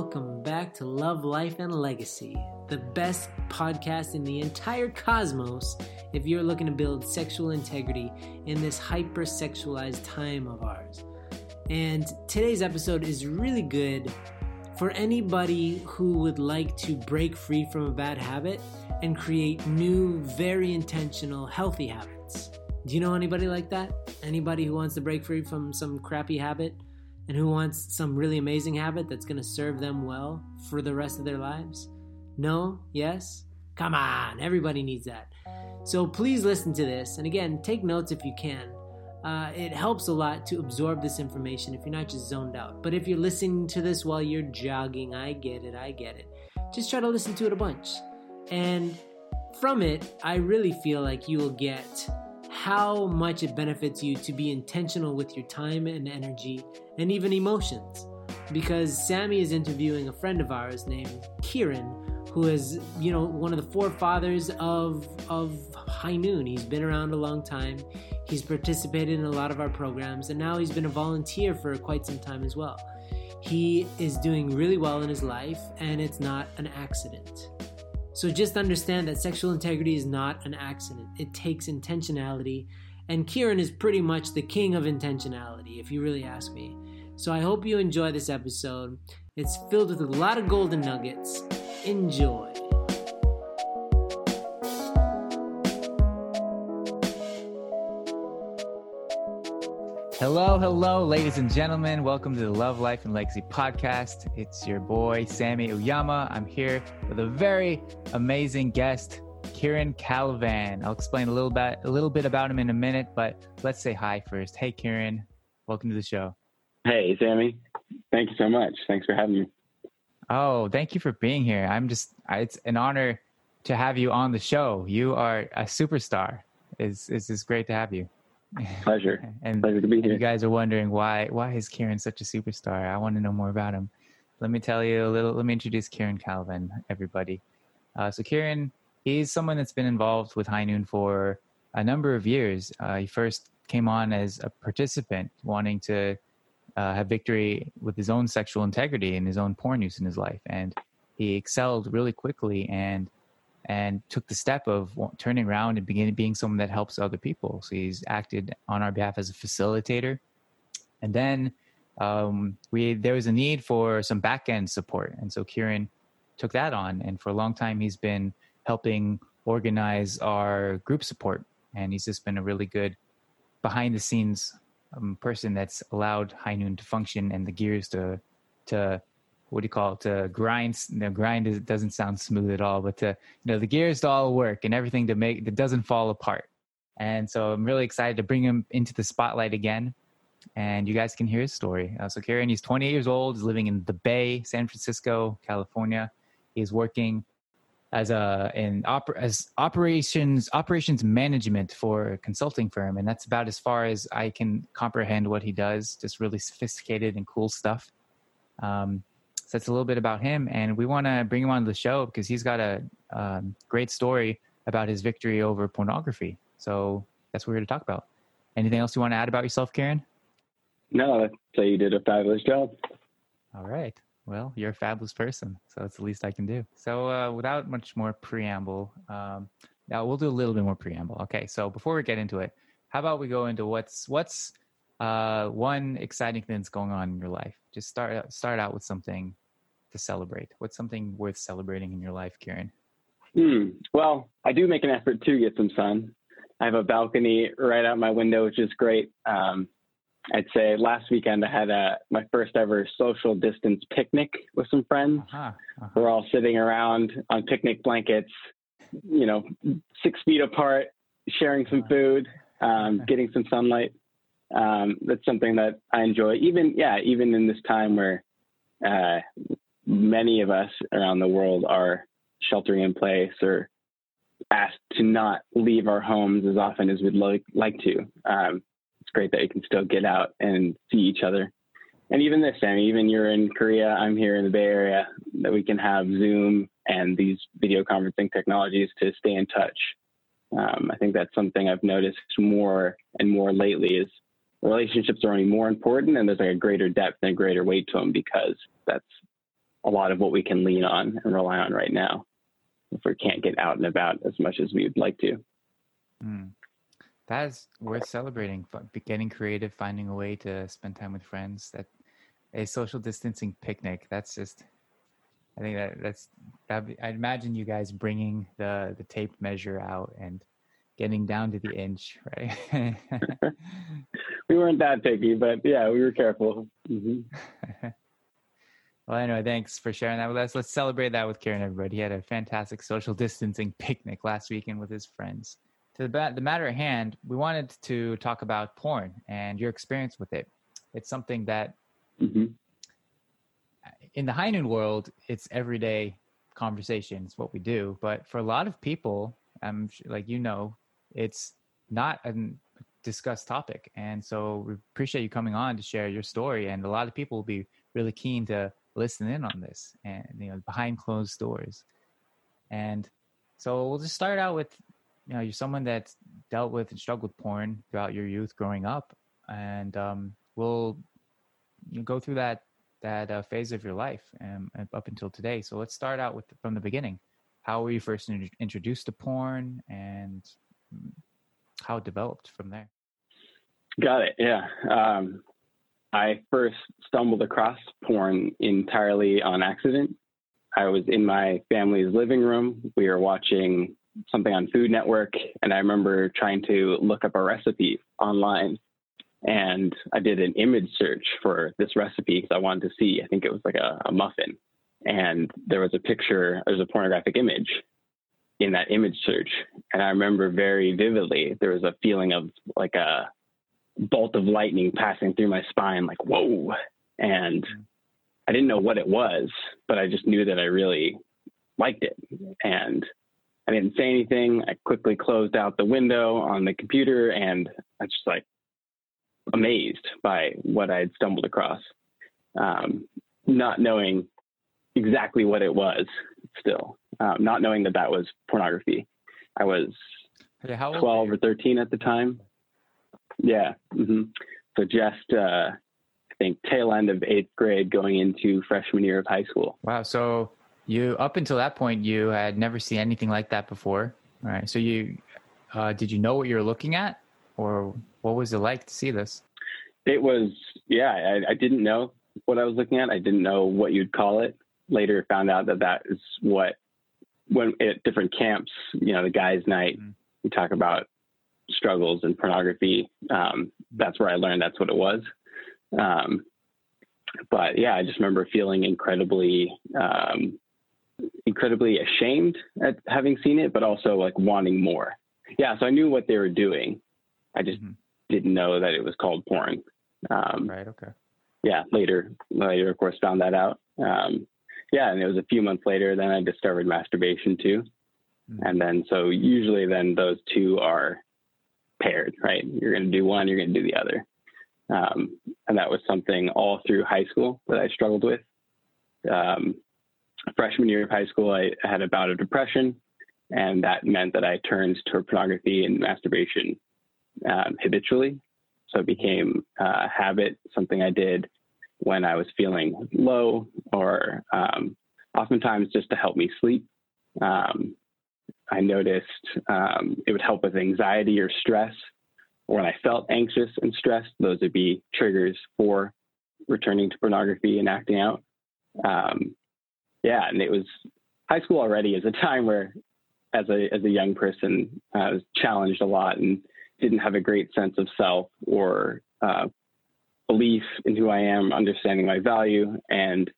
welcome back to Love, Life, and Legacy, the best podcast in the entire cosmos if you're looking to build sexual integrity in this hyper sexualized time of ours. And today's episode is really good for anybody who would like to break free from a bad habit and create new, very intentional, healthy habits. Do you know anybody like that? Anybody who wants to break free from some crappy habit? And who wants some really amazing habit that's going to serve them well for the rest of their lives? No? Yes? Come on, everybody needs that. So please listen to this. And again, take notes if you can. Uh, it helps a lot to absorb this information if you're not just zoned out. But if you're listening to this while you're jogging, I get it, I get it. Just try to listen to it a bunch. And from it, I really feel like you will get how much it benefits you to be intentional with your time and energy and even emotions. Because Sammy is interviewing a friend of ours named Kieran, who is, you know, one of the forefathers of of High Noon. He's been around a long time. He's participated in a lot of our programs, and now he's been a volunteer for quite some time as well. He is doing really well in his life, and it's not an accident. So just understand that sexual integrity is not an accident. It takes intentionality. And Kieran is pretty much the king of intentionality, if you really ask me. So I hope you enjoy this episode. It's filled with a lot of golden nuggets. Enjoy. Hello, hello, ladies and gentlemen. Welcome to the Love, Life, and Legacy podcast. It's your boy, Sammy Uyama. I'm here with a very amazing guest, Kieran Calavan. I'll explain a little bit, a little bit about him in a minute, but let's say hi first. Hey, Kieran. Welcome to the show. Hey, Sammy. Thank you so much. Thanks for having me. Oh, thank you for being here. I'm just, it's an honor to have you on the show. You are a superstar. It's, it's just great to have you. Pleasure. and pleasure to be here. You guys are wondering why why is Kieran such a superstar? I want to know more about him. Let me tell you a little. Let me introduce Kieran Calavan, everybody. Uh, so Kieran, he's someone that's been involved with High Noon for a number of years. Uh, he first came on as a participant, wanting to uh, have victory with his own sexual integrity and his own porn use in his life, and he excelled really quickly and and took the step of turning around and beginning being someone that helps other people. So he's acted on our behalf as a facilitator, and then um, we there was a need for some back end support, and so Kieran took that on, and for a long time he's been helping organize our group support, and he's just been a really good behind the scenes um, person that's allowed High Noon to function and the gears to to what do you call it to grind the grind is, doesn't sound smooth at all but to you know the gears to all work and everything to make that doesn't fall apart. And so i'm really excited to bring him into the spotlight again and you guys can hear his story. Uh, so kieran he's 28 years old he's living in the bay san francisco california. He's working as a in oper- as operations operations management for a consulting firm and that's about as far as i can comprehend what he does just really sophisticated and cool stuff um, so that's a little bit about him, and we want to bring him on the show because he's got a um, great story about his victory over pornography. So that's what we're here to talk about. Anything else you want to add about yourself, Kieran? No, I'd say you did a fabulous job. All right. Well, you're a fabulous person, so that's the least I can do. So, uh, without much more preamble, um, now we'll do a little bit more preamble. Okay. So before we get into it, how about we go into what's what's uh, one exciting thing that's going on in your life? Just start start out with something to celebrate? What's something worth celebrating in your life, Kieran? Hmm. Well, I do make an effort to get some sun. I have a balcony right out my window, which is great. Um, I'd say last weekend I had a, my first ever social distance picnic with some friends. Uh-huh, uh-huh. We're all sitting around on picnic blankets, you know, six feet apart, sharing some food, um, getting some sunlight. Um, that's something that I enjoy. Even yeah, even in this time where uh, many of us around the world are sheltering in place or asked to not leave our homes as often as we'd like, like to. Um, it's great that you can still get out and see each other. And even this time, even you're in Korea, I'm here in the Bay Area, that we can have Zoom and these video conferencing technologies to stay in touch. Um, I think that's something I've noticed more and more lately is relationships are only more important and there's like a greater depth and a greater weight to them because that's a lot of what we can lean on and rely on right now if we can't get out and about as much as we would like to. Mm. That is worth celebrating. Getting creative, finding a way to spend time with friends. That a social distancing picnic. That's just. I think that that's. That I imagine you guys bringing the the tape measure out and getting down to the inch, right? we weren't that picky, but yeah, we were careful. Mm-hmm. well, anyway, thanks for sharing that with us. Let's celebrate that with Kieran, everybody. He had a fantastic social distancing picnic last weekend with his friends. To the, the matter at hand, we wanted to talk about porn and your experience with it. It's something that mm-hmm. in the high noon world, it's everyday conversation. It's what we do. But for a lot of people, I'm like you know, it's not a discussed topic. And so we appreciate you coming on to share your story. And a lot of people will be really keen to listen in on this and, you know, behind closed doors. And so we'll just start out with, you know, you're someone that's dealt with and struggled with porn throughout your youth growing up. And um, we'll you go through that that uh, phase of your life um, up until today. So let's start out with from the beginning. How were you first in- introduced to porn, and how it developed from there. Got it. Yeah. Um, I first stumbled across porn entirely on accident. I was in my family's living room. We were watching something on Food Network, and I remember trying to look up a recipe online. And I did an image search for this recipe because I wanted to see, I think it was like a, a muffin. And there was a picture, there was a pornographic image in that image search. And I remember very vividly, there was a feeling of like a bolt of lightning passing through my spine, like, whoa. And I didn't know what it was, but I just knew that I really liked it. And I didn't say anything. I quickly closed out the window on the computer and I was just like amazed by what I had stumbled across, um, not knowing exactly what it was still um, not knowing that that was pornography. I was okay, 12 or 13 at the time. Yeah. Mm-hmm. So just, uh, I think, tail end of eighth grade going into freshman year of high school. Wow. So you, up until that point, you had never seen anything like that before. right? So you, uh, did you know what you were looking at or what was it like to see this? It was, yeah, I, I didn't know what I was looking at. I didn't know what you'd call it. Later found out that that is what when at different camps, you know, the guys' night, mm-hmm. we talk about struggles and pornography. Um, that's where I learned that's what it was. Um, but yeah, I just remember feeling incredibly, um, incredibly ashamed at having seen it, but also like wanting more. Yeah, so I knew what they were doing. I just mm-hmm. didn't know that it was called porn. Um, right. Okay. Yeah. Later, later, of course, found that out. Um, yeah, and it was a few months later then I discovered masturbation too. Mm-hmm. And then so usually then those two are paired, right? You're going to do one, you're going to do the other. Um, and that was something all through high school that I struggled with. Um, freshman year of high school, I had a bout of depression, and that meant that I turned to pornography and masturbation um, habitually. So it became a habit, something I did when I was feeling low or um, oftentimes just to help me sleep. Um, I noticed um, it would help with anxiety or stress. When I felt anxious and stressed, those would be triggers for returning to pornography and acting out. Um, yeah, and it was high school already is a time where, as a as a young person, I was challenged a lot and didn't have a great sense of self or uh, belief in who I am, understanding my value, and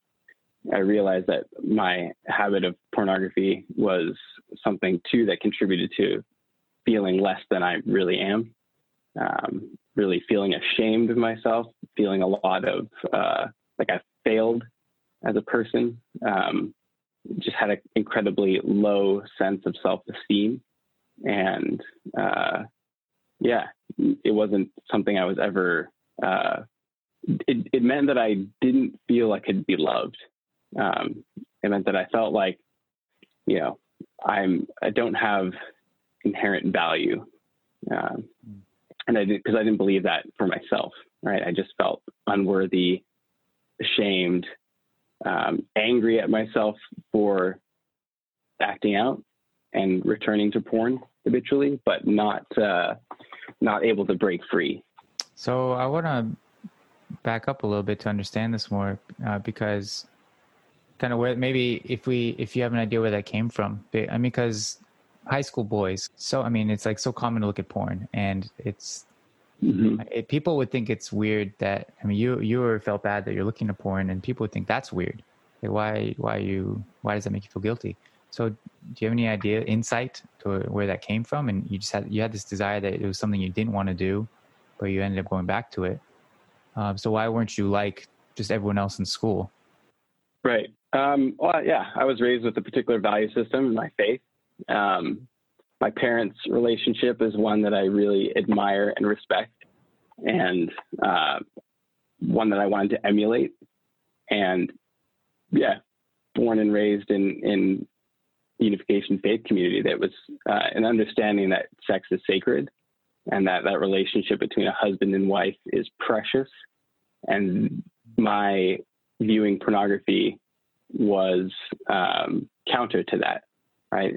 I realized that my habit of pornography was something too that contributed to feeling less than I really am, um, really feeling ashamed of myself, feeling a lot of uh, like I failed as a person, um, just had an incredibly low sense of self esteem. And uh, yeah, it wasn't something I was ever uh, it, it meant that I didn't feel I could be loved. Um, it meant that I felt like, you know, I'm I don't have inherent value, um, and I didn't because I didn't believe that for myself. Right, I just felt unworthy, ashamed, um, angry at myself for acting out and returning to porn habitually, but not uh, not able to break free. So I want to back up a little bit to understand this more, uh, because kind of where maybe if we if you have an idea where that came from, I mean, because high school boys, so I mean, it's like so common to look at porn, and it's Mm-hmm. It, people would think it's weird that I mean you you felt bad that you're looking at porn and people would think that's weird. Like why why you why does that make you feel guilty? So do you have any idea insight to where that came from? And you just had you had this desire that it was something you didn't want to do, but you ended up going back to it. Um, so why weren't you like just everyone else in school? Right. Um, well, yeah, I was raised with a particular value system in my faith. Um, my parents' relationship is one that I really admire and respect, and uh, one that I wanted to emulate. And yeah, born and raised in in unification faith community that was uh, an understanding that sex is sacred and that that relationship between a husband and wife is precious and my viewing pornography was um, counter to that right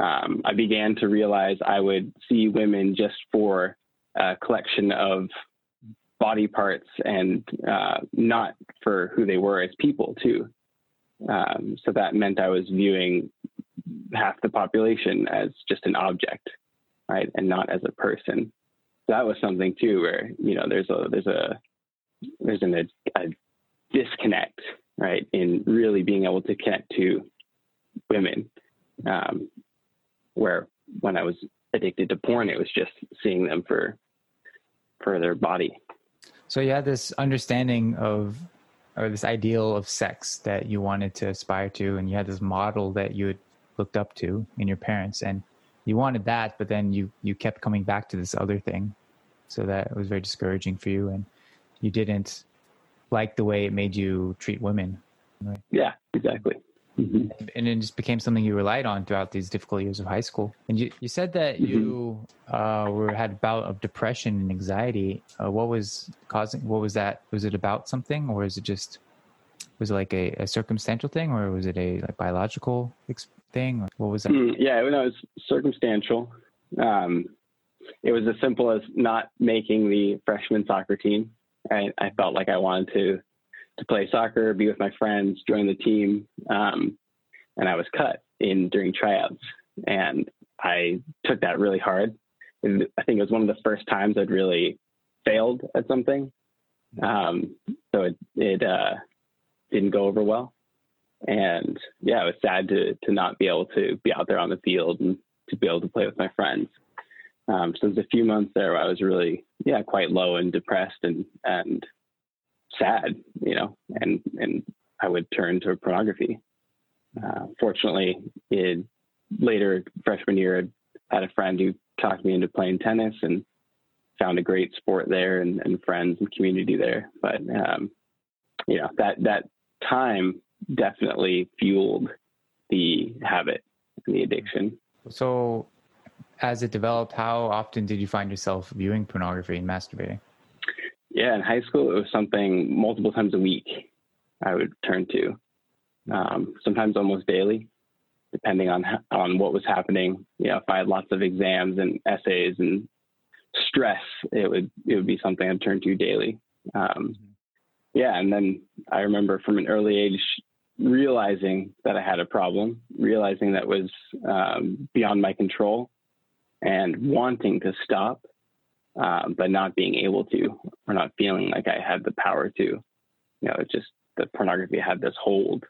um, I began to realize I would see women just for a collection of body parts and uh, not for who they were as people, too. Um, so that meant I was viewing half the population as just an object, right, and not as a person. That was something too, where you know there's a there's a there's an, a, a disconnect, right, in really being able to connect to women. Um, where when I was addicted to porn, it was just seeing them for for their body. So you had this understanding of or this ideal of sex that you wanted to aspire to, and you had this model that you had looked up to in your parents, and you wanted that, but then you you kept coming back to this other thing, so that was very discouraging for you, and you didn't like the way it made you treat women. Right? Yeah, exactly. Mm-hmm. And it just became something you relied on throughout these difficult years of high school. And you, you said that mm-hmm. you uh, were had a bout of depression and anxiety. Uh, what was causing? What was that? Was it about something, or is it just? Was it like a, a circumstantial thing, or was it a like biological thing? What was that? Mm, yeah, no, it was circumstantial. Um, it was as simple as not making the freshman soccer team. I, I felt like I wanted to to play soccer, be with my friends, join the team. Um, and I was cut in during tryouts. And I took that really hard. And I think it was one of the first times I'd really failed at something. Um, so it, it uh, didn't go over well. And yeah, it was sad to, to not be able to be out there on the field and to be able to play with my friends. Um, so was a few months there where I was really, yeah, quite low and depressed and, and sad, you know, and and I would turn to pornography. Uh, fortunately, in later freshman year, I had a friend who talked me into playing tennis and found a great sport there and, and friends and community there. But um, you know that that time definitely fueled the habit and the addiction. So, as it developed, how often did you find yourself viewing pornography and masturbating? yeah, in high school, it was something multiple times a week I would turn to, um, sometimes almost daily, depending on on what was happening. You know, if I had lots of exams and essays and stress, it would it would be something I'd turn to daily. Um, yeah, and then I remember from an early age realizing that I had a problem, realizing that was um, beyond my control, and wanting to stop um, but not being able to or not feeling like I had the power to. You know, just the pornography had this hold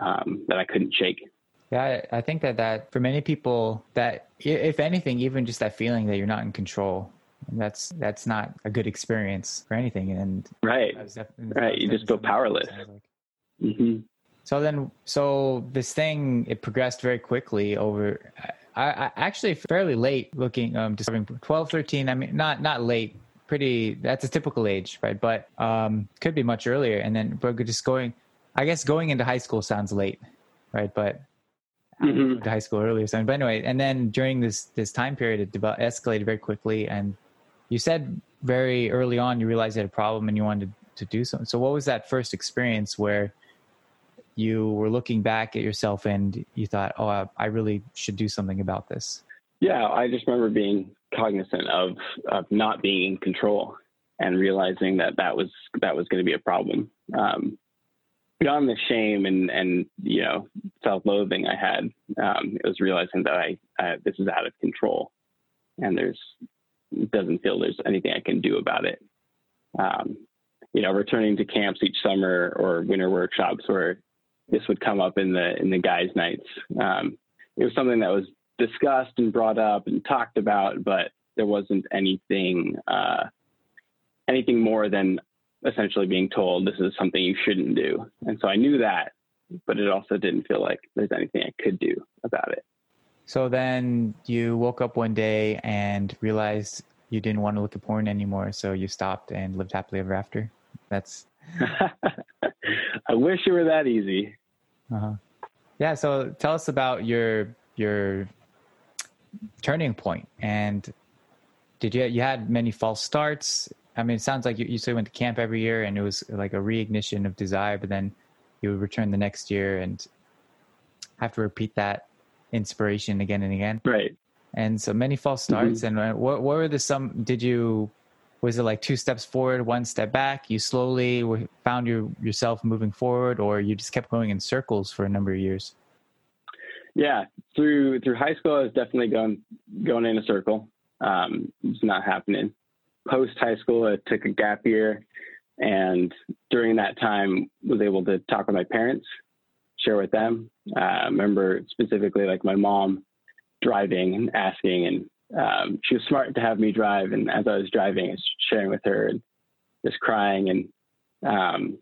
um, that I couldn't shake. Yeah, I think that that for many people, that if anything, even just that feeling that you're not in control, that's that's not a good experience for anything. And right, right, you just feel powerless. Like. Mm-hmm. So then, so this thing it progressed very quickly over. I, I actually fairly late looking, um, discovering 12, 13. I mean, not not late, pretty. That's a typical age, right? But um, could be much earlier. And then, but just going, I guess going into high school sounds late, right? But mm-hmm. high school earlier. So, but anyway, and then during this this time period, it developed, escalated very quickly. And you said very early on you realized you had a problem and you wanted to do something. So, what was that first experience where you were looking back at yourself and you thought, oh, I, I really should do something about this? Yeah, I just remember being cognizant of of not being in control and realizing that that was that was going to be a problem. Um, beyond the shame and and you know self-loathing I had, um, it was realizing that I, I this is out of control, and there's doesn't feel there's anything I can do about it. Um, you know, returning to camps each summer or winter workshops where this would come up in the in the guys' nights. Um, it was something that was discussed and brought up and talked about, but there wasn't anything uh, anything more than essentially being told this is something you shouldn't do. And so I knew that, but it also didn't feel like there's anything I could do about it. So then you woke up one day and realized you didn't want to look at porn anymore, so you stopped and lived happily ever after. That's. I wish it were that easy. Uh-huh. Yeah. So tell us about your your turning point and did you you had many false starts i mean it sounds like you, you still went to camp every year and it was like a reignition of desire but then you would return the next year and have to repeat that inspiration again and again right and so many false starts mm-hmm. and uh, what, what were the some did you was it like two steps forward one step back you slowly found your, yourself moving forward or you just kept going in circles for a number of years yeah, through through high school, I was definitely going going in a circle. Um, it's not happening. Post high school, I took a gap year, and during that time, was able to talk with my parents, share with them. Uh, I remember specifically like my mom driving and asking, and um, she was smart to have me drive. And as I was driving, I was sharing with her and just crying, and um,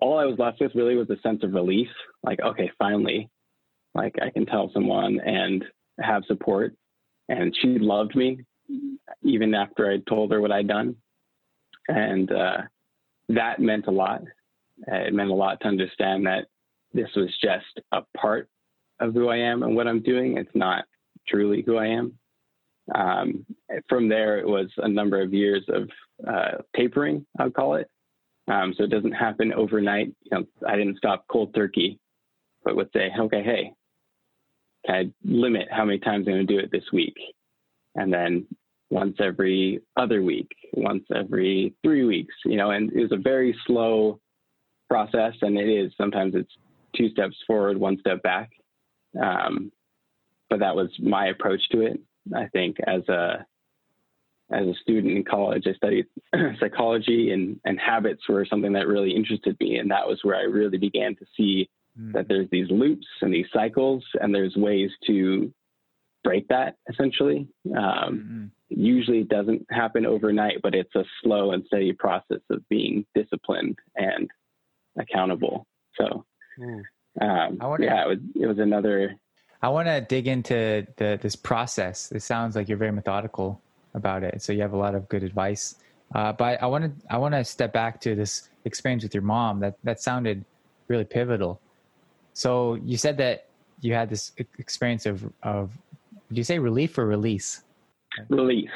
all I was left with really was a sense of relief. Like, okay, finally, like I can tell someone and have support. And she loved me even after I told her what I'd done. And uh, that meant a lot. It meant a lot to understand that this was just a part of who I am and what I'm doing. It's not truly who I am. Um, from there, it was a number of years of uh, tapering, I'll call it. Um, so it doesn't happen overnight. You know, I didn't stop cold turkey, but would say, okay, hey, I limit how many times I'm going to do it this week. And then once every other week, once every three weeks, you know, and it was a very slow process. And it is sometimes it's two steps forward, one step back. Um, but that was my approach to it. I think as a as a student in college, I studied psychology and, and habits were something that really interested me. And that was where I really began to see mm. that there's these loops and these cycles, and there's ways to break that essentially. Um, mm Usually it doesn't happen overnight, but it's a slow and steady process of being disciplined and accountable. So, mm. um, wonder, yeah, it was, it was another. I want to dig into the, this process. It sounds like you're very methodical about it. So you have a lot of good advice. Uh, but I want to I want to step back to this experience with your mom. That that sounded really pivotal. So you said that you had this experience of of did you say relief or release? Relief.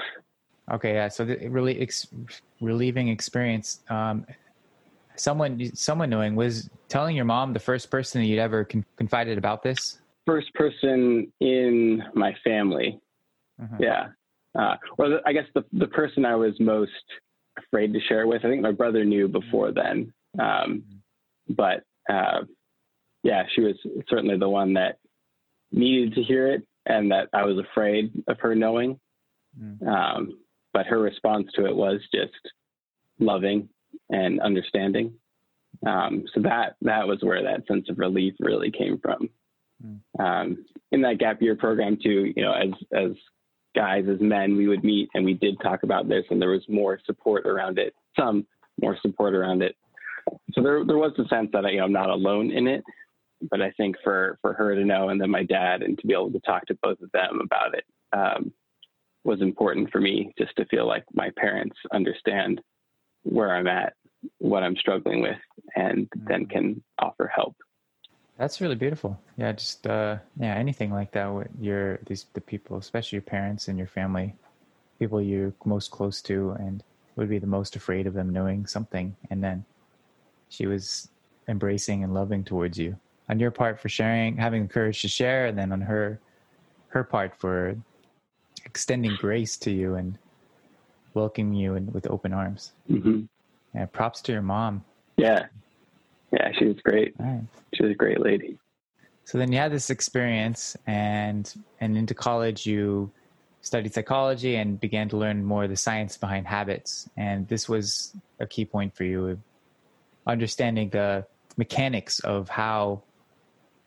Okay, yeah. So the really ex, relieving experience. Um, someone someone knowing was telling your mom the first person that you'd ever con- confided about this. First person in my family. Uh-huh. Yeah. Uh, well, I guess the the person I was most afraid to share with. I think my brother knew before then, um, but uh, yeah, she was certainly the one that needed to hear it and that I was afraid of her knowing. Mm. Um, but her response to it was just loving and understanding. Um, so that that was where that sense of relief really came from. Mm. Um, in that gap year program too, you know, as as guys, as men, we would meet and we did talk about this, and there was more support around it, some more support around it. So there there was the sense that you know I'm not alone in it, but I think for for her to know and then my dad and to be able to talk to both of them about it um, was important for me just to feel like my parents understand where I'm at, what I'm struggling with, and mm-hmm. then can offer help. That's really beautiful. Yeah, just uh, yeah, anything like that with your these the people, especially your parents and your family, people you're most close to, and would be the most afraid of them knowing something. And then she was embracing and loving towards you. On your part for sharing, having the courage to share, and then on her her part for extending grace to you and welcoming you in, with open arms. Mm-hmm. Yeah, props to your mom. Yeah, yeah, she was great. Right. She was a great lady. So then you had this experience, and and into college you studied psychology and began to learn more of the science behind habits. And this was a key point for you, understanding the mechanics of how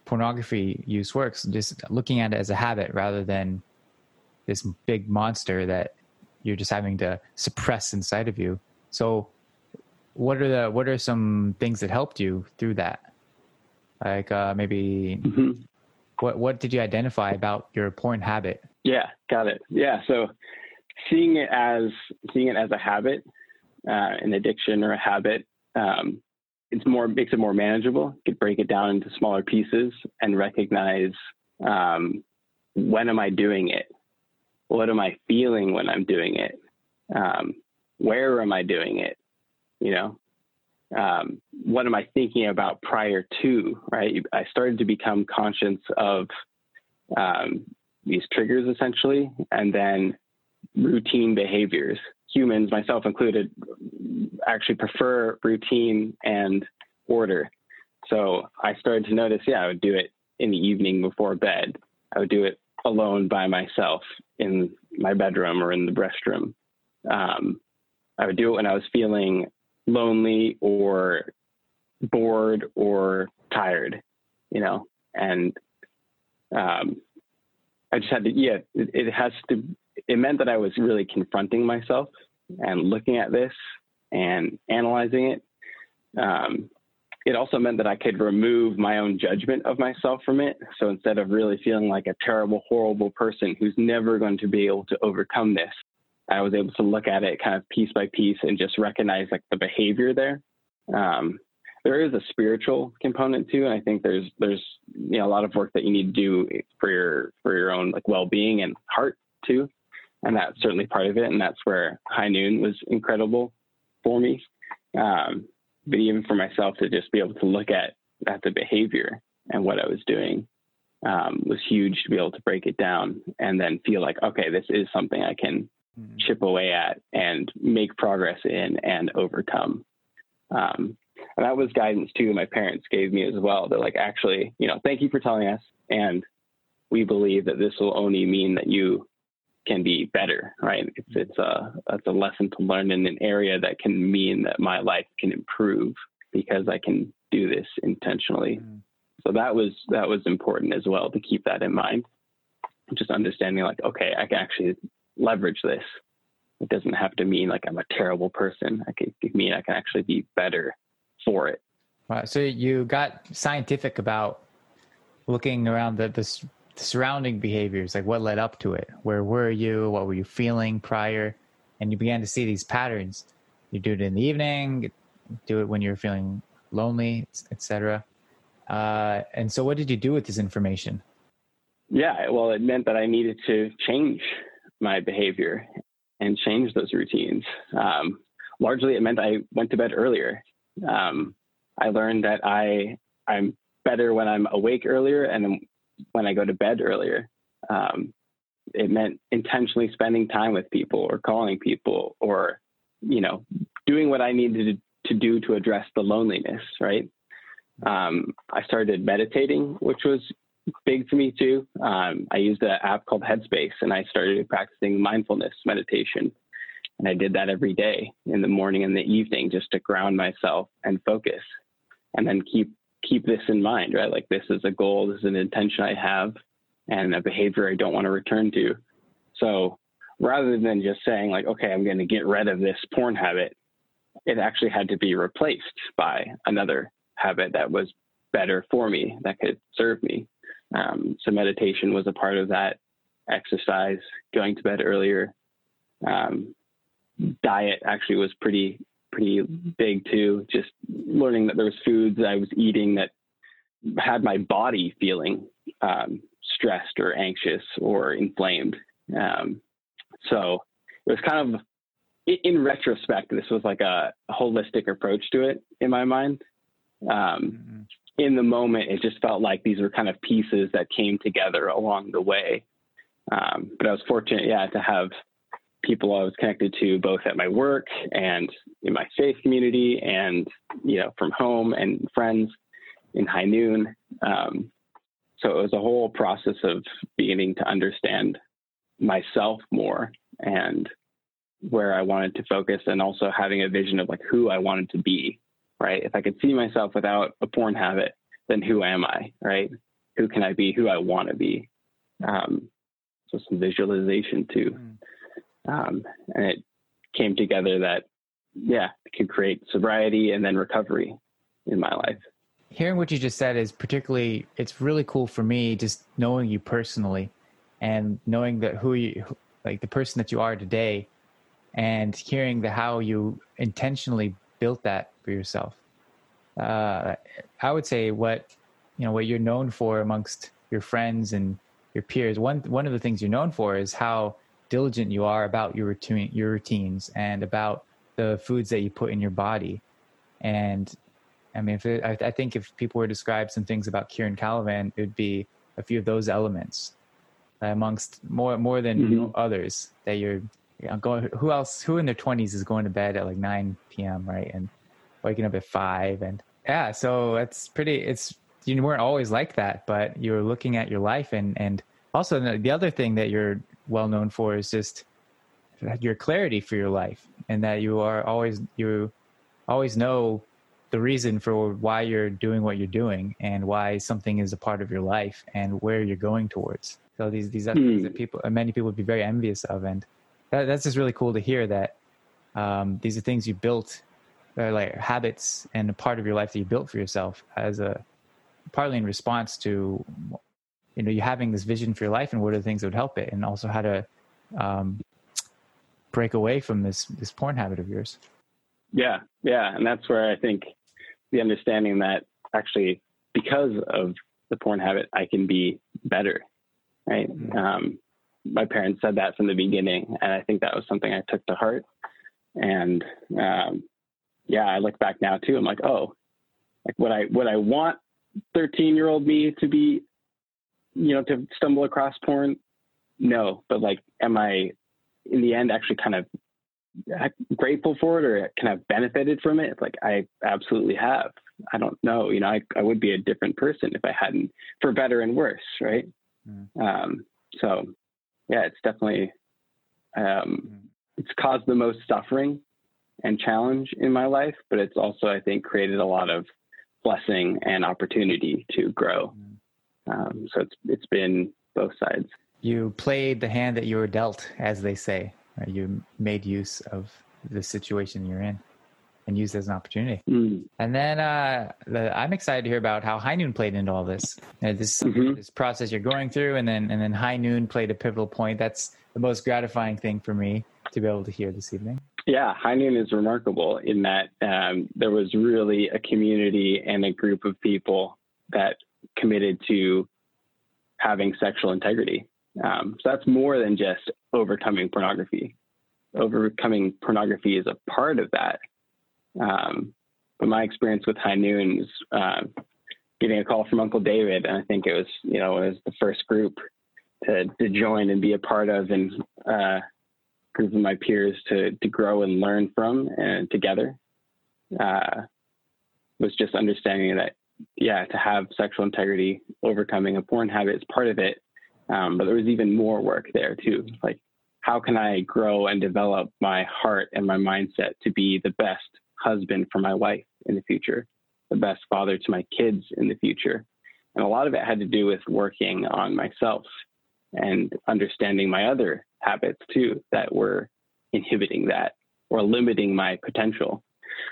pornography use works, just looking at it as a habit rather than this big monster that you're just having to suppress inside of you. So what are the what are some things that helped you through that? Like uh, maybe mm-hmm. what what did you identify about your porn habit? Yeah, got it. Yeah, so seeing it as seeing it as a habit, uh, an addiction or a habit, um, it's more makes it more manageable. You could break it down into smaller pieces and recognize um, when am I doing it? What am I feeling when I'm doing it? Um, where am I doing it? You know, um, what am I thinking about prior to? Right, I started to become conscious of um, these triggers essentially, and then routine behaviors. Humans, myself included, actually prefer routine and order. So I started to notice, yeah, I would do it in the evening before bed. I would do it alone by myself in my bedroom or in the restroom. Um, I would do it when I was feeling lonely or bored or tired, you know, and um, I just had to, yeah, it, it has to, it meant that I was really confronting myself and looking at this and analyzing it. Um, it also meant that I could remove my own judgment of myself from it. So instead of really feeling like a terrible, horrible person who's never going to be able to overcome this, I was able to look at it kind of piece by piece and just recognize like the behavior there. Um, there is a spiritual component too, and I think there's there's you know a lot of work that you need to do for your for your own like well being and heart too, and that's certainly part of it. And that's where High Noon was incredible for me. Um, but even for myself to just be able to look at at the behavior and what I was doing um, was huge to be able to break it down and then feel like okay, this is something I can mm-hmm. chip away at and make progress in and overcome. Um, and that was guidance too my parents gave me as well. They're like, actually, you know, thank you for telling us. And we believe that this will only mean that you can be better, right? It's, it's a, it's a lesson to learn in an area that can mean that my life can improve because I can do this intentionally. Mm. So that was, that was important as well to keep that in mind. Just understanding like, okay, I can actually leverage this. It doesn't have to mean like I'm a terrible person. I could mean I can actually be better for it. Wow. So you got scientific about looking around the, the, the surrounding behaviors, like what led up to it. Where were you? What were you feeling prior? And you began to see these patterns. You do it in the evening, do it when you're feeling lonely, etc. Uh, and so, what did you do with this information? Yeah, well, it meant that I needed to change my behavior and change those routines. Um, largely, it meant I went to bed earlier. Um, I learned that I I'm better when I'm awake earlier and when I go to bed earlier. Um, it meant intentionally spending time with people or calling people or you know doing what I needed to, do to address the loneliness. Right. Um, I started meditating, which was big for me too. Um, I used an app called Headspace and I started practicing mindfulness meditation. And I did that every day in the morning and the evening just to ground myself and focus and then keep keep this in mind, right? Like this is a goal, this is an intention I have and a behavior I don't want to return to. So rather than just saying like, okay, I'm going to get rid of this porn habit, it actually had to be replaced by another habit that was better for me, that could serve me. Um, so meditation was a part of that exercise, going to bed earlier, um, diet actually was pretty pretty big too. Just learning that there was foods I was eating that had my body feeling um, stressed or anxious or inflamed. Um, so it was kind of, in retrospect, this was like a, holistic approach to it in my mind. Um, mm-hmm. In the moment, it just felt like these were kind of pieces that came together along the way. Um, but I was fortunate, yeah, to have people I was connected to both at my work and in my faith community, and you know, from home and friends in High Noon. Um, so it was a whole process of beginning to understand myself more and where I wanted to focus and also having a vision of like who I wanted to be, right? If I could see myself without a porn habit, then who am I, right? Who can I be? Who I want to be? Um, so some visualization too. Hmm. Um, and it came together that, yeah, can create sobriety and then recovery in my life. Hearing what you just said is particularly, it's really cool for me just knowing you personally and knowing that who you, like the person that you are today and hearing the how you intentionally built that for yourself. Uh, I would say what you know what you're known for amongst your friends and your peers. One one of the things you're known for is how diligent you are about your routine, your routines, and about the foods that you put in your body. And I mean, it, I, I, think if people were to describe some things about Kieran Calavan, it would be a few of those elements amongst more more than mm-hmm. others that you're yeah, going. Who else? Who in their twenties is going to bed at like nine p.m. right and waking up at five and yeah. So it's pretty. It's you weren't always like that, but you're looking at your life and and also the other thing that you're well known for is just your clarity for your life and that you are always you always know the reason for why you're doing what you're doing and why something is a part of your life and where you're going towards. So these these are mm. things that hmm. people many people would be very envious of and that, that's just really cool to hear that um, these are things you built, uh, like habits and a part of your life that you built for yourself as a partly in response to you know you're having this vision for your life and what are the things that would help it, and also how to um, break away from this this porn habit of yours. Yeah, yeah, and that's where I think the understanding that actually because of the porn habit, I can be better, right? Mm-hmm. Um, my parents said that from the beginning, and I think that was something I took to heart. And um, yeah, I look back now too. I'm like, oh, like what I what I want 13 year old me to be, you know, to stumble across porn. No, but like, am I in the end actually kind of grateful for it or can have benefited from it? It's like I absolutely have. I don't know. You know, I, I would be a different person if I hadn't, for better and worse, right? Mm. Um, so yeah, it's definitely um, mm-hmm. it's caused the most suffering and challenge in my life, but it's also I think created a lot of blessing and opportunity to grow. Mm-hmm. Um, so it's it's been both sides. You played the hand that you were dealt, as they say. Right? You made use of the situation you're in and used as an opportunity. Mm. And then uh, the, I'm excited to hear about how High Noon played into all this. You know, this mm-hmm. this process you're going through, and then and then High Noon played a pivotal point. That's the most gratifying thing for me to be able to hear this evening. Yeah, High Noon is remarkable in that um, there was really a community and a group of people that committed to having sexual integrity. Um, so that's more than just overcoming pornography. Overcoming pornography is a part of that, um, but my experience with High Noon is uh, getting a call from Uncle David, and I think it was you know it was the first group to to join and be a part of, and uh, group of my peers to to grow and learn from and together. Uh, was just understanding that yeah, to have sexual integrity, overcoming a porn habit is part of it, um, but there was even more work there too. Like, how can I grow and develop my heart and my mindset to be the best husband for my wife in the future, the best father to my kids in the future. And a lot of it had to do with working on myself and understanding my other habits too that were inhibiting that or limiting my potential.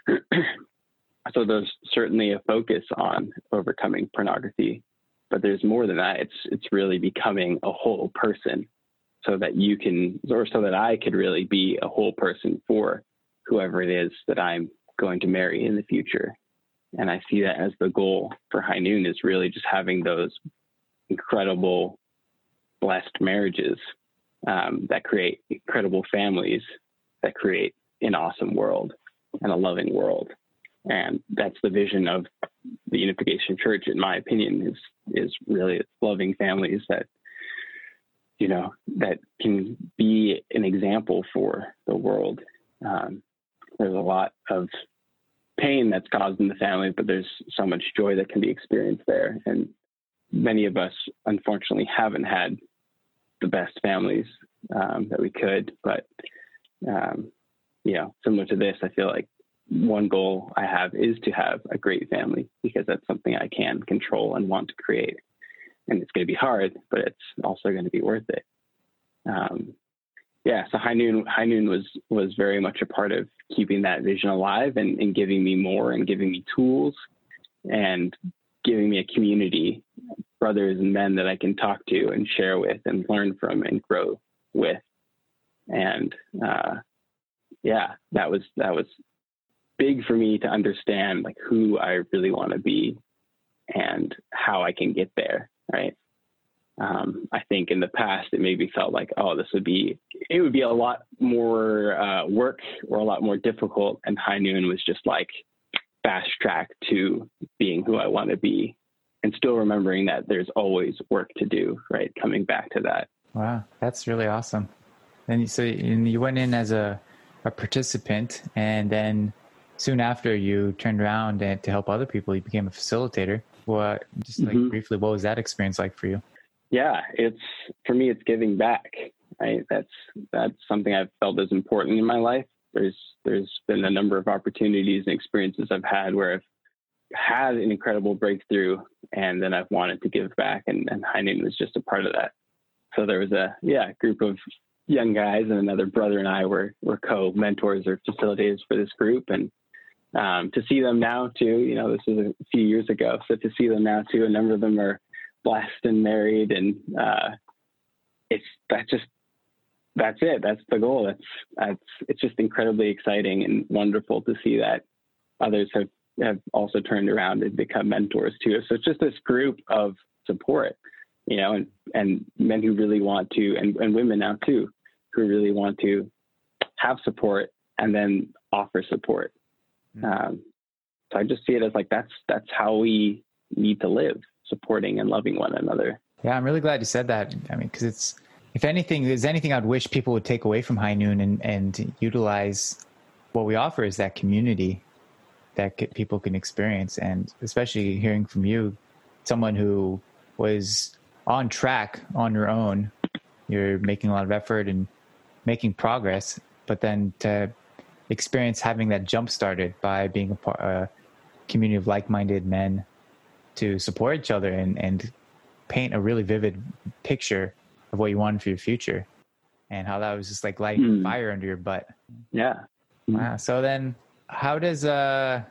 so there's certainly a focus on overcoming pornography, but there's more than that. It's it's really becoming a whole person so that you can or so that I could really be a whole person for whoever it is that I'm going to marry in the future. And I see that as the goal for High Noon is really just having those incredible, blessed marriages um, that create incredible families that create an awesome world and a loving world. And that's the vision of the Unification Church, in my opinion, is is really loving families that you know that can be an example for the world. Um, there's a lot of pain that's caused in the family, but there's so much joy that can be experienced there. And many of us, unfortunately, haven't had the best families um, that we could. But um, you know, similar to this, I feel like one goal I have is to have a great family because that's something I can control and want to create. And it's going to be hard, but it's also going to be worth it. Um, yeah, so High Noon, High Noon was was very much a part of keeping that vision alive and, and giving me more and giving me tools and giving me a community, brothers and men that I can talk to and share with and learn from and grow with. And uh, yeah, that was that was big for me to understand like who I really want to be and how I can get there. Right. Um, I think in the past it maybe felt like, oh, this would be it would be a lot more uh, work or a lot more difficult, and High Noon was just like fast track to being who I want to be, and still remembering that there's always work to do. Right, coming back to that. Wow, that's really awesome. And so you went in as a a participant, and then soon after you turned around and to help other people, you became a facilitator. What just like mm-hmm. briefly, what was that experience like for you? yeah, it's for me, it's giving back. Right. That's that's something I've felt is important in my life. There's there's been a number of opportunities and experiences I've had where I've had an incredible breakthrough, and then I've wanted to give back, and, and Noon was just a part of that. So there was a yeah group of young guys, and another brother and I were were co mentors or facilitators for this group, and um, to see them now too, you know, this is a few years ago. So to see them now too, a number of them are blessed and married, and uh, it's that's just that's it. That's the goal. It's that's it's just incredibly exciting and wonderful to see that others have have also turned around and become mentors too. So it's just this group of support, you know, and and men who really want to, and and women now too, who really want to have support and then offer support. Mm-hmm. Um, so I just see it as like that's that's how we need to live supporting and loving one another. Yeah, I'm really glad you said that. I mean, because it's if anything, there's anything I'd wish people would take away from High Noon and and utilize what we offer is that community that people can experience, and especially hearing from you, someone who was on track on your own. You're making a lot of effort and making progress, but then to experience having that jump started by being a, part, a community of like-minded men to support each other and, and paint a really vivid picture of what you want for your future and how that was just like lighting mm. fire under your butt. Yeah. Wow. So then how does, uh,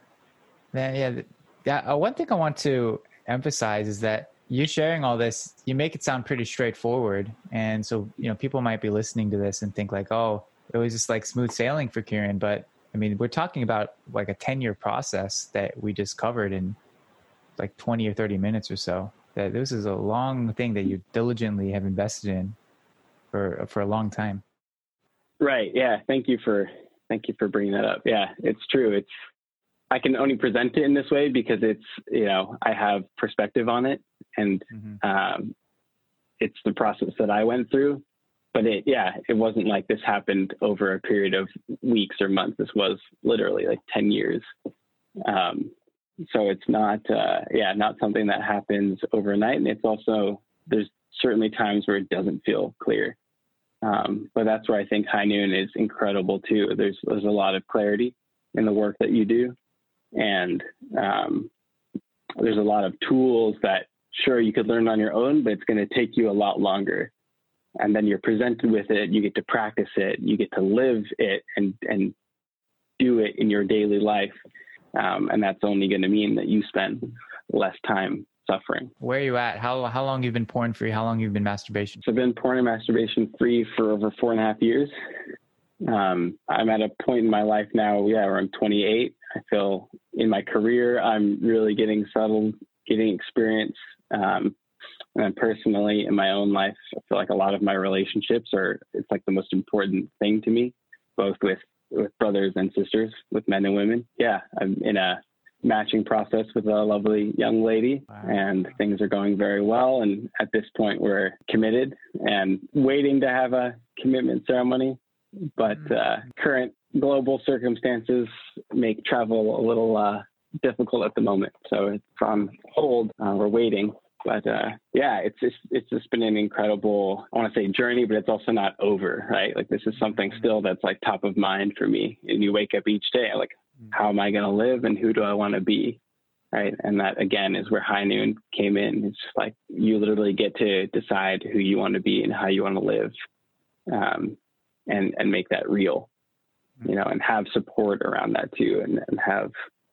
then, yeah, yeah. Uh, one thing I want to emphasize is that you sharing all this, you make it sound pretty straightforward. And so, you know, people might be listening to this and think like, oh, it was just like smooth sailing for Kieran. But I mean, we're talking about like a 10 year process that we just covered in like 20 or 30 minutes or so. That this is a long thing that you diligently have invested in for for a long time. Right. Yeah. Thank you for thank you for bringing that up. Yeah, it's true. It's I can only present it in this way because it's you know I have perspective on it and mm-hmm. um, it's the process that I went through. But it yeah, it wasn't like this happened over a period of weeks or months. This was literally like ten years. Um, so it's not uh, yeah not something that happens overnight and it's also there's certainly times where it doesn't feel clear um, but that's where i think high noon is incredible too there's there's a lot of clarity in the work that you do and um, there's a lot of tools that sure you could learn on your own but it's going to take you a lot longer and then you're presented with it you get to practice it you get to live it and and do it in your daily life um, and that's only going to mean that you spend less time suffering. Where are you at? How how long you've been porn free? How long you've been masturbation? So I've been porn and masturbation free for over four and a half years. Um, I'm at a point in my life now, yeah, where I'm 28. I feel in my career I'm really getting settled, getting experience. Um, and then personally in my own life, I feel like a lot of my relationships are it's like the most important thing to me, both with with brothers and sisters, with men and women. Yeah, I'm in a matching process with a lovely young lady, wow. and things are going very well. And at this point, we're committed and waiting to have a commitment ceremony. But mm. uh, current global circumstances make travel a little uh, difficult at the moment. So it's on hold. Uh, we're waiting. But uh, yeah, it's just it's just been an incredible I want to say journey, but it's also not over, right? Like this is something mm. still that's like top of mind for me. And you wake up each day like how am I going to live and who do I want to be? Right. And that again is where High Noon came in. It's just like you literally get to decide who you want to be and how you want to live um, and, and make that real, you know, and have support around that too. And, and have,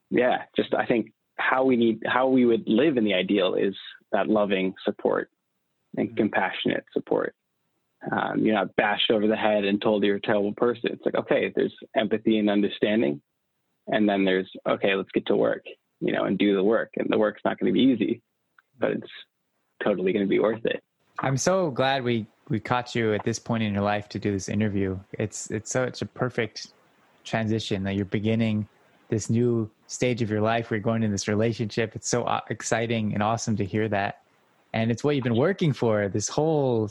yeah, just I think how we need, how we would live in the ideal is that loving support and mm-hmm. compassionate support. Um, you're not bashed over the head and told you're a terrible person. It's like, okay, there's empathy and understanding and then there's okay let's get to work you know and do the work and the work's not going to be easy but it's totally going to be worth it i'm so glad we we caught you at this point in your life to do this interview it's it's such a perfect transition that you're beginning this new stage of your life where you're going in this relationship. It's so uh, exciting and awesome to hear that. And it's what you've been working for this whole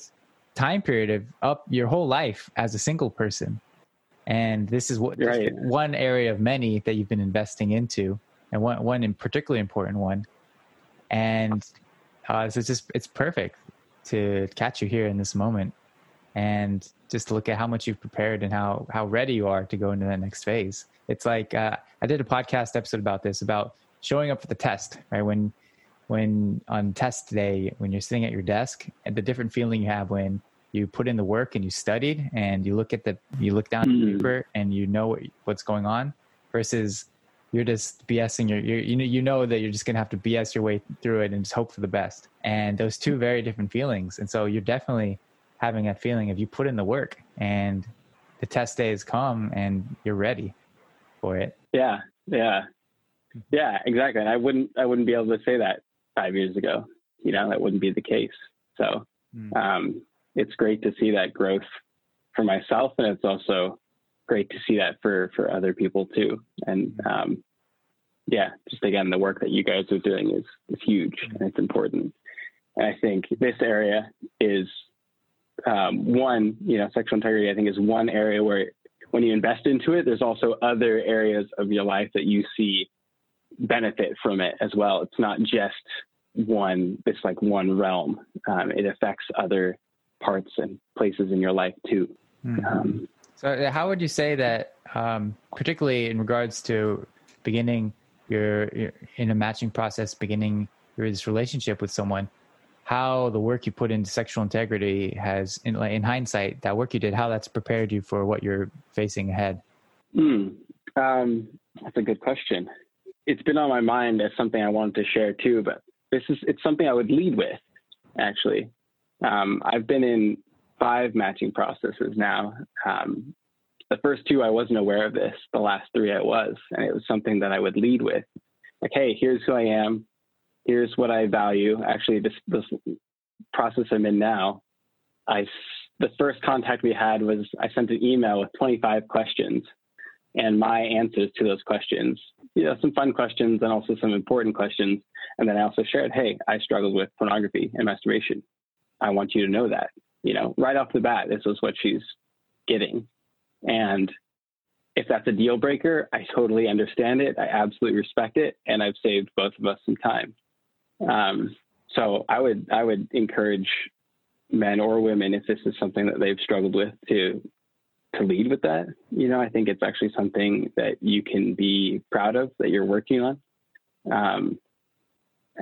time period of up your whole life as a single person. And this is what right. one area of many that you've been investing into and one one in particularly important one. And uh, so it's just it's perfect to catch you here in this moment. And just to look at how much you've prepared and how how ready you are to go into that next phase it's like uh, i did a podcast episode about this about showing up for the test right when when on test day when you're sitting at your desk and the different feeling you have when you put in the work and you studied and you look at the you look down mm. the paper and you know what, what's going on versus you're just BSing your you're, you know you know that you're just gonna have to BS your way through it and just hope for the best. And those two very different feelings. And so you're definitely having that feeling if you put in the work and the test days come and you're ready for it. Yeah, yeah, yeah, exactly. And I wouldn't I wouldn't be able to say that five years ago. You know that wouldn't be the case. So mm. um, it's great to see that growth for myself, and it's also great to see that for for other people too. And um, yeah, just again, the work that you guys are doing is is huge and it's important. And I think this area is um, one, you know, sexual integrity. I think is one area where when you invest into it, there's also other areas of your life that you see benefit from it as well. It's not just one, this like one realm. Um, it affects other parts and places in your life too. Mm-hmm. Um, so, how would you say that, um, particularly in regards to beginning your, your, in a matching process, beginning your this relationship with someone, how the work you put into sexual integrity has, in, in hindsight, that work you did, how that's prepared you for what you're facing ahead? Mm, um, that's a good question. It's been on my mind as something I wanted to share too, but this is it's something I would lead with, actually. Um, I've been in five matching processes now. Um, the first two, I wasn't aware of this. The last three, I was. And it was something that I would lead with. Like, hey, here's who I am. Here's what I value. Actually, this, this process I'm in now, I, the first contact we had was I sent an email with 25 questions and my answers to those questions. You know, some fun questions and also some important questions. And then I also shared, hey, I struggled with pornography and masturbation. I want you to know that, you know, right off the bat, this was what she's getting. And if that's a deal breaker, I totally understand it. I absolutely respect it. And I've saved both of us some time. Um, so I would, I would encourage men or women, if this is something that they've struggled with to, to lead with that. You know, I think it's actually something that you can be proud of that you're working on. Um,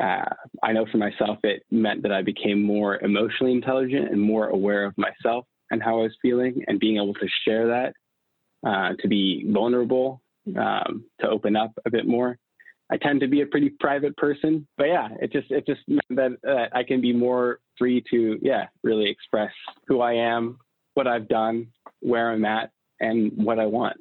uh, I know for myself, it meant that I became more emotionally intelligent and more aware of myself and how I was feeling, and being able to share that, uh, to be vulnerable, um, to open up a bit more. I tend to be a pretty private person, but yeah, it just it just meant that uh, I can be more free to yeah really express who I am, what I've done, where I'm at, and what I want.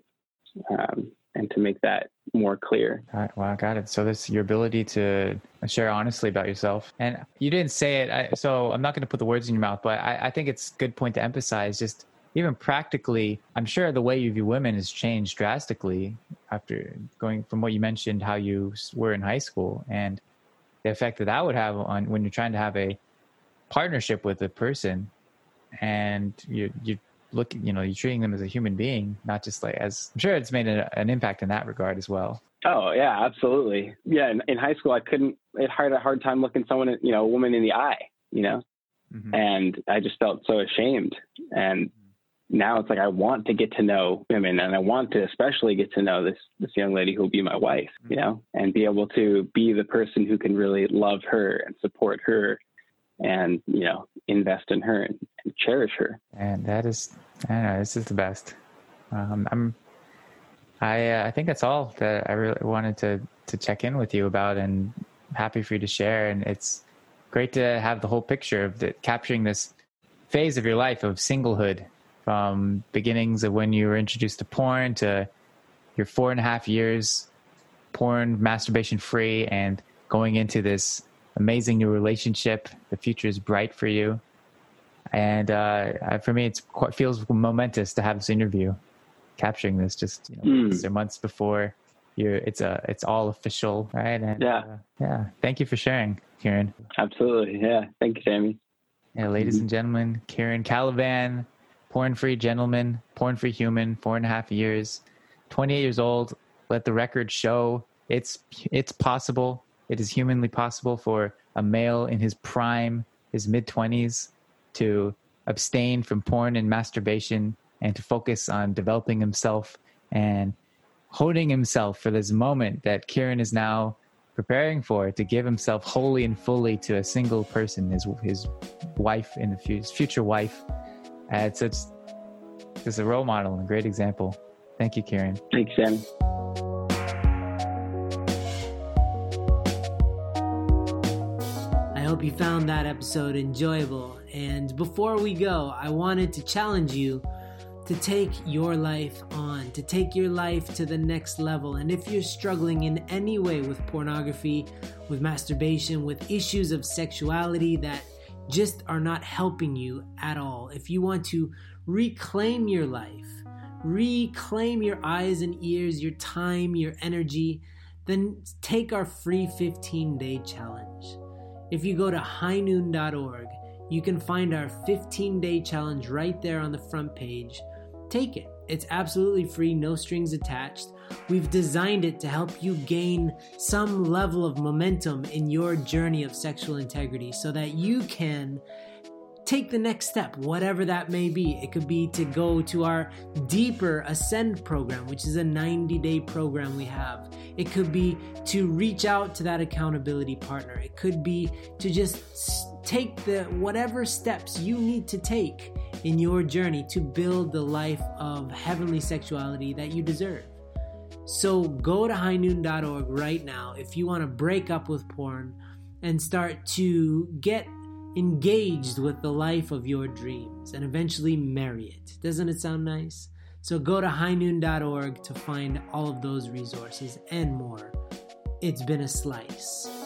Um, and to make that more clear. Right, wow, got it. So this your ability to share honestly about yourself, and you didn't say it, I, so I'm not going to put the words in your mouth, but I, I think it's a good point to emphasize. Just even practically, I'm sure the way you view women has changed drastically after going from what you mentioned, how you were in high school, and the effect that that would have on when you're trying to have a partnership with a person, and you you look, you know, you're treating them as a human being, not just like as. I'm sure it's made a, an impact in that regard as well. Oh yeah, absolutely. Yeah, in, in high school, I couldn't. It had a hard time looking someone, you know, a woman in the eye. You know, mm-hmm. and I just felt so ashamed. And now it's like I want to get to know women, and I want to especially get to know this this young lady who will be my wife. You know, and be able to be the person who can really love her and support her, and you know, invest in her and, and cherish her. And that is, I don't know, this is the best. Um, I'm, I uh, I think that's all that I really wanted to to check in with you about, and happy for you to share. And it's great to have the whole picture of the, capturing this phase of your life of singlehood from beginnings of when you were introduced to porn to your four and a half years porn masturbation free and going into this amazing new relationship. The future is bright for you. And uh, for me it's quite feels momentous to have this interview capturing this just you know, mm. months before you're it's a it's all official right? And yeah. uh, yeah. Thank you for sharing kieran. Absolutely. Yeah. Thank you sammy yeah ladies mm-hmm. and gentlemen kieran Calavan porn free gentleman, porn free human, four and a half years, 28 years old. Let the record show it's it's possible. It is humanly possible for a male in his prime, his mid 20s, to abstain from porn and masturbation and to focus on developing himself and holding himself for this moment that Kieran is now preparing for to give himself wholly and fully to a single person, his his wife in the future, future wife, uh, it's, it's, it's a role model and a great example. Thank you, Kieran. Thanks, Sam. I hope you found that episode enjoyable. And before we go, I wanted to challenge you to take your life on, to take your life to the next level. And if you're struggling in any way with pornography, with masturbation, with issues of sexuality that just are not helping you at all. If you want to reclaim your life, reclaim your eyes and ears, your time, your energy, then take our free 15 day challenge. If you go to highnoon.org, you can find our 15 day challenge right there on the front page. Take it. It's absolutely free, no strings attached. We've designed it to help you gain some level of momentum in your journey of sexual integrity so that you can take the next step, whatever that may be. It could be to go to our deeper Ascend program, which is a 90 day program we have. It could be to reach out to that accountability partner. It could be to just take the whatever steps you need to take in your journey to build the life of heavenly sexuality that you deserve. So go to highnoon.org right now if you want to break up with porn and start to get engaged with the life of your dreams and eventually marry it. Doesn't it sound nice? So go to highnoon.org to find all of those resources and more. It's been a slice.